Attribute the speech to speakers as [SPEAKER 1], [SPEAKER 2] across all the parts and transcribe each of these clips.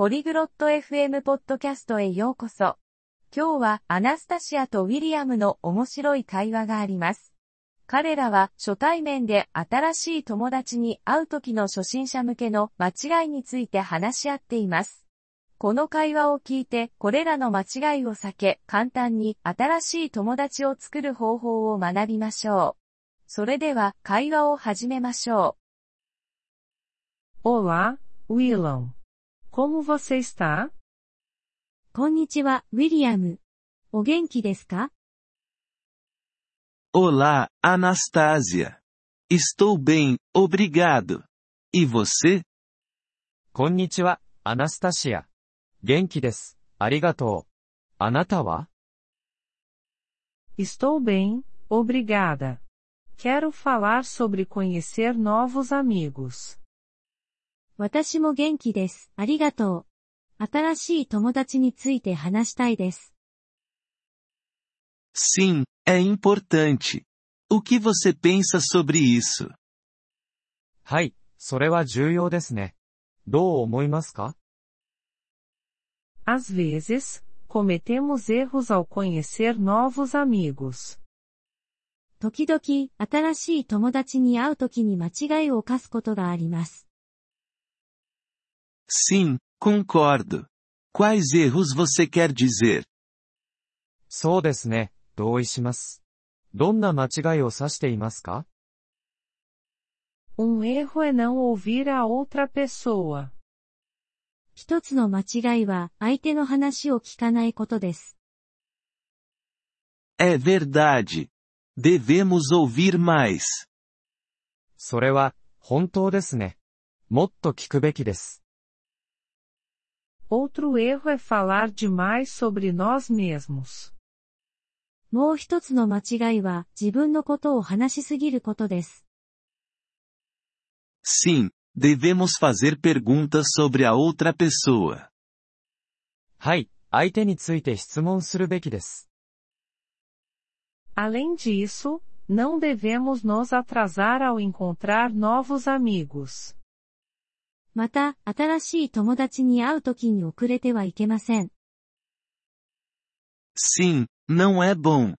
[SPEAKER 1] ポリグロット FM ポッドキャストへようこそ。今日はアナスタシアとウィリアムの面白い会話があります。彼らは初対面で新しい友達に会う時の初心者向けの間違いについて話し合っています。この会話を聞いてこれらの間違いを避け簡単に新しい友達を作る方法を学びましょう。それでは会話を始めましょ
[SPEAKER 2] う。Olá, Willam. Como você está?
[SPEAKER 3] こんにちは、ウィリアム。お元気ですか
[SPEAKER 4] Olá, Anastasia. Estou bem, obrigado. E você?
[SPEAKER 5] こんにちは、アナスタシア。元気です。ありがとう。あなたは
[SPEAKER 2] Estou bem, obrigada. Quero falar sobre conhecer novos amigos.
[SPEAKER 3] 私も元気です。ありがとう。新しい友達について話したいです。
[SPEAKER 4] Sim, é importante. O que você pensa sobre isso?
[SPEAKER 5] はい、それは重要ですね。どう思いますか
[SPEAKER 2] Às vezes, cometemos erros ao conhecer novos amigos.
[SPEAKER 3] 時々、新しい友達に会うときに間違いを犯すことがあります。
[SPEAKER 4] Sim, concordo. Quais erros você quer dizer?
[SPEAKER 5] そうですね、同意します。どんな間違いを指していますか
[SPEAKER 2] Um erro é não ouvir a outra pessoa.
[SPEAKER 3] 一つの間違いは相手の話を聞かないことです。
[SPEAKER 4] É verdade. Devemos ouvir mais.
[SPEAKER 5] それは、本当ですね。もっと聞くべきです。
[SPEAKER 2] Outro erro é falar demais sobre nós mesmos.
[SPEAKER 3] もう一つの間違いは自分のことを話しすぎることです。
[SPEAKER 4] Sim, devemos fazer perguntas sobre a outra pessoa.
[SPEAKER 5] はい、相手について質問するべきです。
[SPEAKER 2] Além disso, não devemos nos atrasar ao encontrar novos amigos.
[SPEAKER 3] また、新しい友達に会うときに遅れてはいけません。
[SPEAKER 4] Sim, não é bom.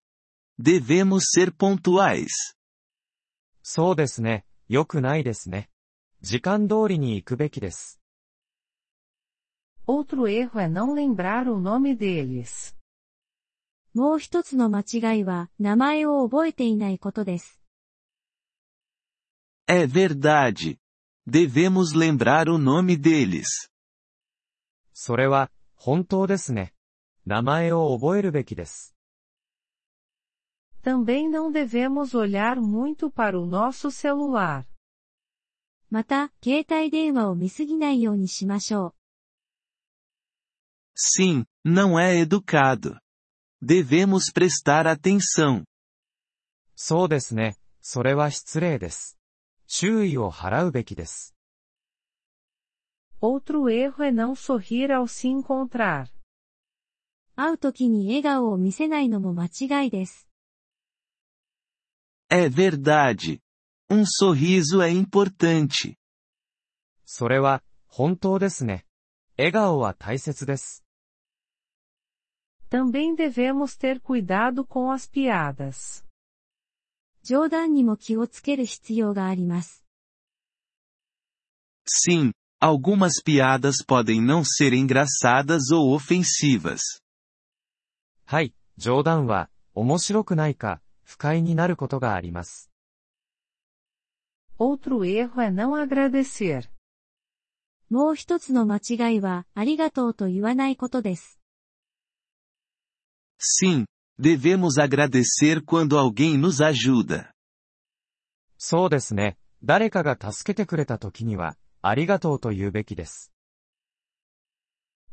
[SPEAKER 4] Devemos ser pontuais.
[SPEAKER 5] そうですね、良くないですね。時間通りに行くべきです。
[SPEAKER 2] Outro erro é não lembrar o nome deles.
[SPEAKER 3] もう一つの間違いは、名前を覚えていないことです。
[SPEAKER 4] É verdade. Devemos lembrar o nome deles.
[SPEAKER 5] それは、本当ですね。名前を覚えるべきです。
[SPEAKER 2] Também não devemos olhar muito para o nosso celular.
[SPEAKER 3] また、携帯電話を見すぎないようにしましょう。
[SPEAKER 4] Sim, não é educado. Devemos prestar atenção.
[SPEAKER 5] そうですね。それは失礼です。 注意を払うべきです。
[SPEAKER 2] Outro erro é não sorrir ao se encontrar.
[SPEAKER 3] 会うときに笑顔を見せないのも間違いです。
[SPEAKER 4] É verdade. Um sorriso é importante.
[SPEAKER 5] それは、本当ですね。笑顔は大切です。
[SPEAKER 2] Também devemos ter cuidado com as piadas.
[SPEAKER 3] 冗談にも気をつける必要があります。
[SPEAKER 4] Sim, algumas piadas podem não ser engraçadas ou ofensivas.
[SPEAKER 5] はい、冗談は、面白くないか、不快になることがあります。
[SPEAKER 2] Outro erro é não agradecer.
[SPEAKER 3] もう一つの間違いは、ありがとうと言わないことです。
[SPEAKER 4] Sim, Devemos agradecer quando alguém nos ajuda.
[SPEAKER 5] そうですね。誰かが助けてくれた時には、ありがとうと言うべきです。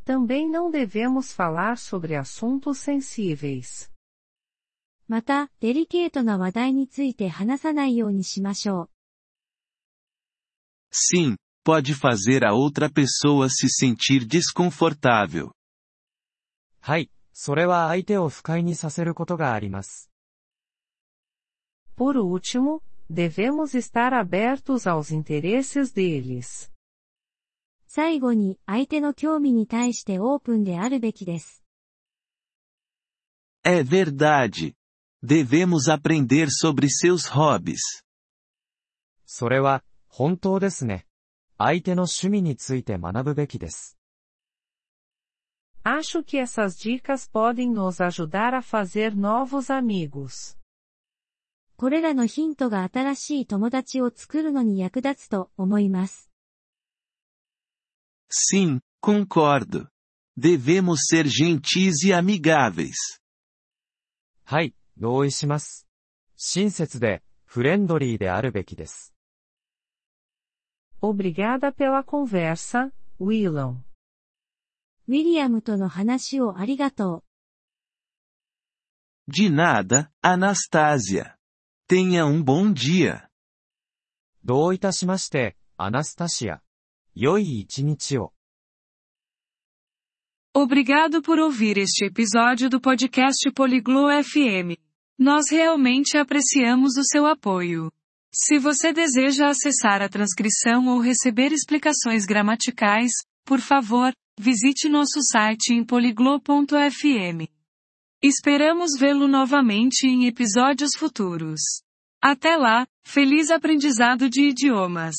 [SPEAKER 2] Também não devemos falar sobre assuntos sensíveis.
[SPEAKER 3] また、デリケートな話題について話さないようにしましょう。
[SPEAKER 4] Sim, pode fazer a outra pessoa se sentir desconfortável.
[SPEAKER 5] はい、 それは相手を不快にさせることがあります。
[SPEAKER 2] Por último, devemos estar abertos aos interesses deles.
[SPEAKER 3] 最後に、相手の興味に対してオープンであるべきです。
[SPEAKER 4] É verdade. Devemos aprender sobre seus hobbies.
[SPEAKER 5] それは、本当ですね。相手の趣味について学ぶべきです。
[SPEAKER 2] Acho que essas dicas podem nos ajudar a fazer novos amigos.
[SPEAKER 3] これらのヒントが新しい友達を作るのに役立つと思います。
[SPEAKER 4] Sim, concordo. Devemos ser gentis e amigáveis.
[SPEAKER 5] はい、同意します。親切で、フレンドリーであるべきです。
[SPEAKER 2] Obrigada pela conversa, Willam.
[SPEAKER 3] ウィリアムとの話をありがとう。
[SPEAKER 4] De nada, Anastasia. Tenha um bom dia.
[SPEAKER 5] どういたしまして、アナスタシア。良い一日を。
[SPEAKER 6] Obrigado por ouvir este episódio do podcast Poliglo FM. Nós realmente apreciamos o seu apoio. Se você deseja acessar a transcrição ou receber explicações gramaticais, por favor, visite nosso site em poliglo.fm. Esperamos vê-lo novamente em episódios futuros. Até lá, feliz aprendizado de idiomas!